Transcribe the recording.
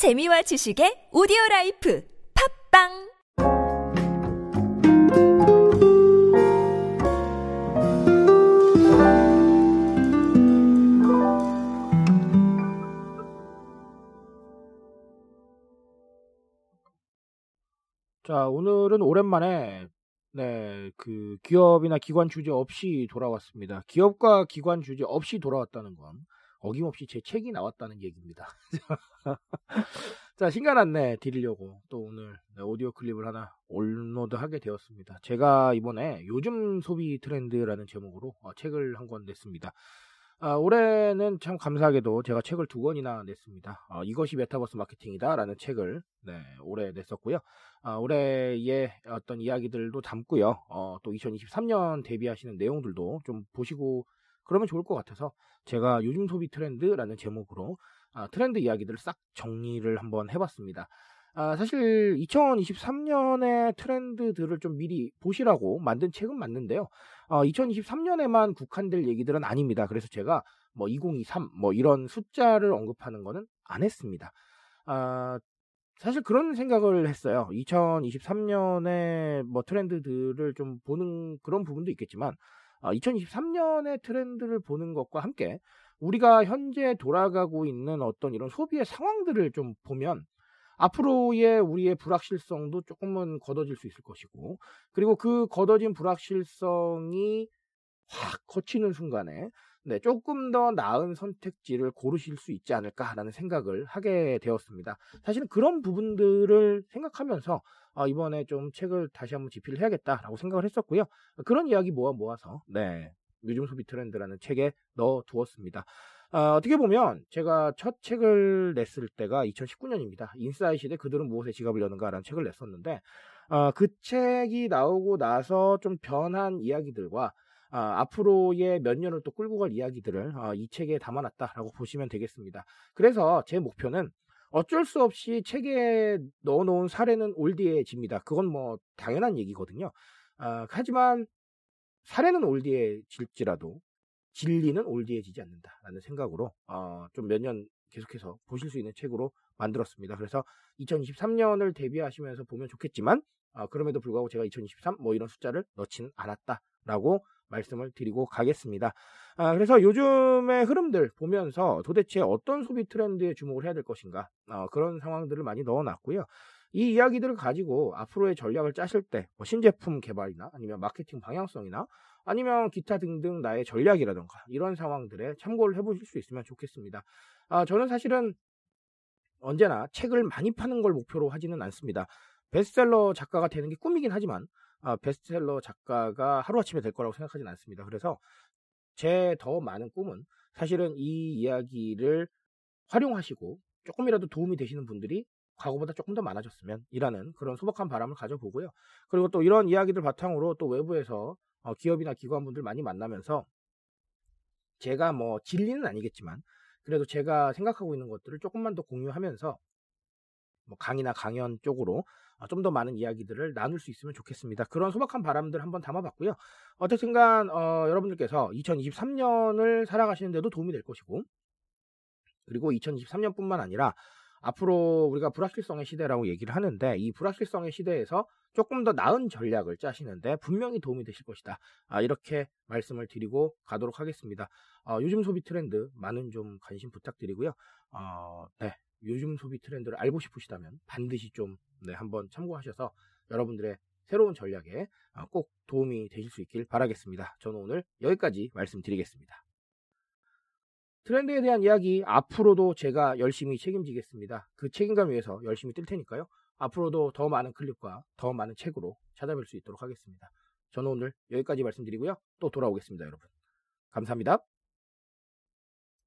재미와 지식의 오디오 라이프 팟빵 자, 오늘은 오랜만에 네, 그 기업이나 기관 주제 없이 돌아왔습니다. 기업과 기관 주제 없이 돌아왔다는 건 어김없이 제 책이 나왔다는 얘기입니다. 자, 신간 안내 드리려고 또 오늘 네, 오디오 클립을 하나 올로드하게 되었습니다. 제가 이번에 요즘 소비 트렌드라는 제목으로 어, 책을 한 권 냈습니다. 아, 올해는 참 감사하게도 제가 책을 두 권이나 냈습니다. 어, 이것이 메타버스 마케팅이다라는 책을 네, 올해 냈었고요. 아, 올해의 어떤 이야기들도 담고요. 어, 또 2023년 대비하시는 내용들도 좀 보시고 그러면 좋을 것 같아서 제가 요즘 소비 트렌드라는 제목으로 아, 트렌드 이야기들을 싹 정리를 한번 해봤습니다. 아, 사실 2023년의 트렌드들을 좀 미리 보시라고 만든 책은 맞는데요. 어, 2023년에만 국한될 얘기들은 아닙니다. 그래서 제가 뭐 2023, 뭐 이런 숫자를 언급하는 거는 안 했습니다. 아, 사실 그런 생각을 했어요. 2023년에 뭐 트렌드들을 좀 보는 그런 부분도 있겠지만, 어, 2023년의 트렌드를 보는 것과 함께 우리가 현재 돌아가고 있는 어떤 이런 소비의 상황들을 좀 보면 앞으로의 우리의 불확실성도 조금은 걷어질 수 있을 것이고, 그리고 그 걷어진 불확실성이 확 거치는 순간에 네, 조금 더 나은 선택지를 고르실 수 있지 않을까라는 생각을 하게 되었습니다. 사실은 그런 부분들을 생각하면서 어, 이번에 좀 책을 다시 한번 집필을 해야겠다라고 생각을 했었고요. 그런 이야기 모아 모아서 네, 요즘 소비 트렌드라는 책에 넣어 두었습니다. 어, 어떻게 보면 제가 첫 책을 냈을 때가 2019년입니다. 인사이 시대 그들은 무엇에 지갑을 여는가라는 책을 냈었는데 어, 그 책이 나오고 나서 좀 변한 이야기들과 어, 앞으로의 몇 년을 또 끌고 갈 이야기들을 어, 이 책에 담아놨다라고 보시면 되겠습니다. 그래서 제 목표는 어쩔 수 없이 책에 넣어놓은 사례는 올드해집니다. 그건 뭐 당연한 얘기거든요. 어, 하지만 사례는 올드해질지라도 진리는 올드해지지 않는다라는 생각으로 어, 좀몇 년 계속해서 보실 수 있는 책으로 만들었습니다. 그래서 2023년을 대비하시면서 보면 좋겠지만 어, 그럼에도 불구하고 제가 2023 뭐 이런 숫자를 넣지는 않았다라고 말씀을 드리고 가겠습니다. 아, 그래서 요즘의 흐름들 보면서 도대체 어떤 소비 트렌드에 주목을 해야 될 것인가 어, 그런 상황들을 많이 넣어놨고요. 이 이야기들을 가지고 앞으로의 전략을 짜실 때 뭐 신제품 개발이나 아니면 마케팅 방향성이나 아니면 기타 등등 나의 전략이라던가 이런 상황들에 참고를 해보실 수 있으면 좋겠습니다. 아, 저는 사실은 언제나 책을 많이 파는 걸 목표로 하지는 않습니다. 베스트셀러 작가가 되는 게 꿈이긴 하지만 아, 베스트셀러 작가가 하루아침에 될 거라고 생각하진 않습니다. 그래서 제 더 많은 꿈은 사실은 이 이야기를 활용하시고 조금이라도 도움이 되시는 분들이 과거보다 조금 더 많아졌으면 이라는 그런 소박한 바람을 가져보고요. 그리고 또 이런 이야기들 바탕으로 또 외부에서 어, 기업이나 기관분들 많이 만나면서 제가 뭐 진리는 아니겠지만 그래도 제가 생각하고 있는 것들을 조금만 더 공유하면서 뭐 강의나 강연 쪽으로 어, 좀 더 많은 이야기들을 나눌 수 있으면 좋겠습니다. 그런 소박한 바람들 한번 담아봤고요. 어쨌든간 어, 여러분들께서 2023년을 살아가시는데도 도움이 될 것이고 그리고 2023년뿐만 아니라 앞으로 우리가 불확실성의 시대라고 얘기를 하는데 이 불확실성의 시대에서 조금 더 나은 전략을 짜시는데 분명히 도움이 되실 것이다. 아, 이렇게 말씀을 드리고 가도록 하겠습니다. 어, 요즘 소비 트렌드 많은 좀 관심 부탁드리고요. 어, 네. 요즘 소비 트렌드를 알고 싶으시다면 반드시 좀 네, 한번 참고하셔서 여러분들의 새로운 전략에 어, 꼭 도움이 되실 수 있길 바라겠습니다. 저는 오늘 여기까지 말씀드리겠습니다. 트렌드에 대한 이야기 앞으로도 제가 열심히 책임지겠습니다. 그 책임감 위해서 열심히 뛸 테니까요. 앞으로도 더 많은 클립과 더 많은 책으로 찾아뵐 수 있도록 하겠습니다. 저는 오늘 여기까지 말씀드리고요. 또 돌아오겠습니다, 여러분. 감사합니다.